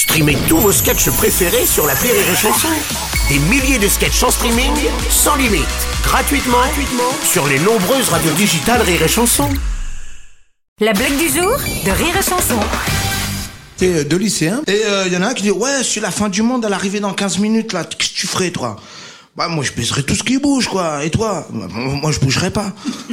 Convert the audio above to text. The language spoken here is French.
Streamez tous vos sketchs préférés sur la Rire et Chanson. Des milliers de sketchs en streaming, sans limite, gratuitement, gratuitement sur les nombreuses radios digitales Rire et Chanson. La blague du jour de Rire et Chanson. C'est euh, deux lycéens. Et il y en a un qui dit Ouais, c'est la fin du monde à l'arrivée dans 15 minutes là. Qu'est-ce que tu ferais toi? Bah moi je baiserais tout ce qui bouge quoi. Et toi? Bah, Moi je bougerais pas.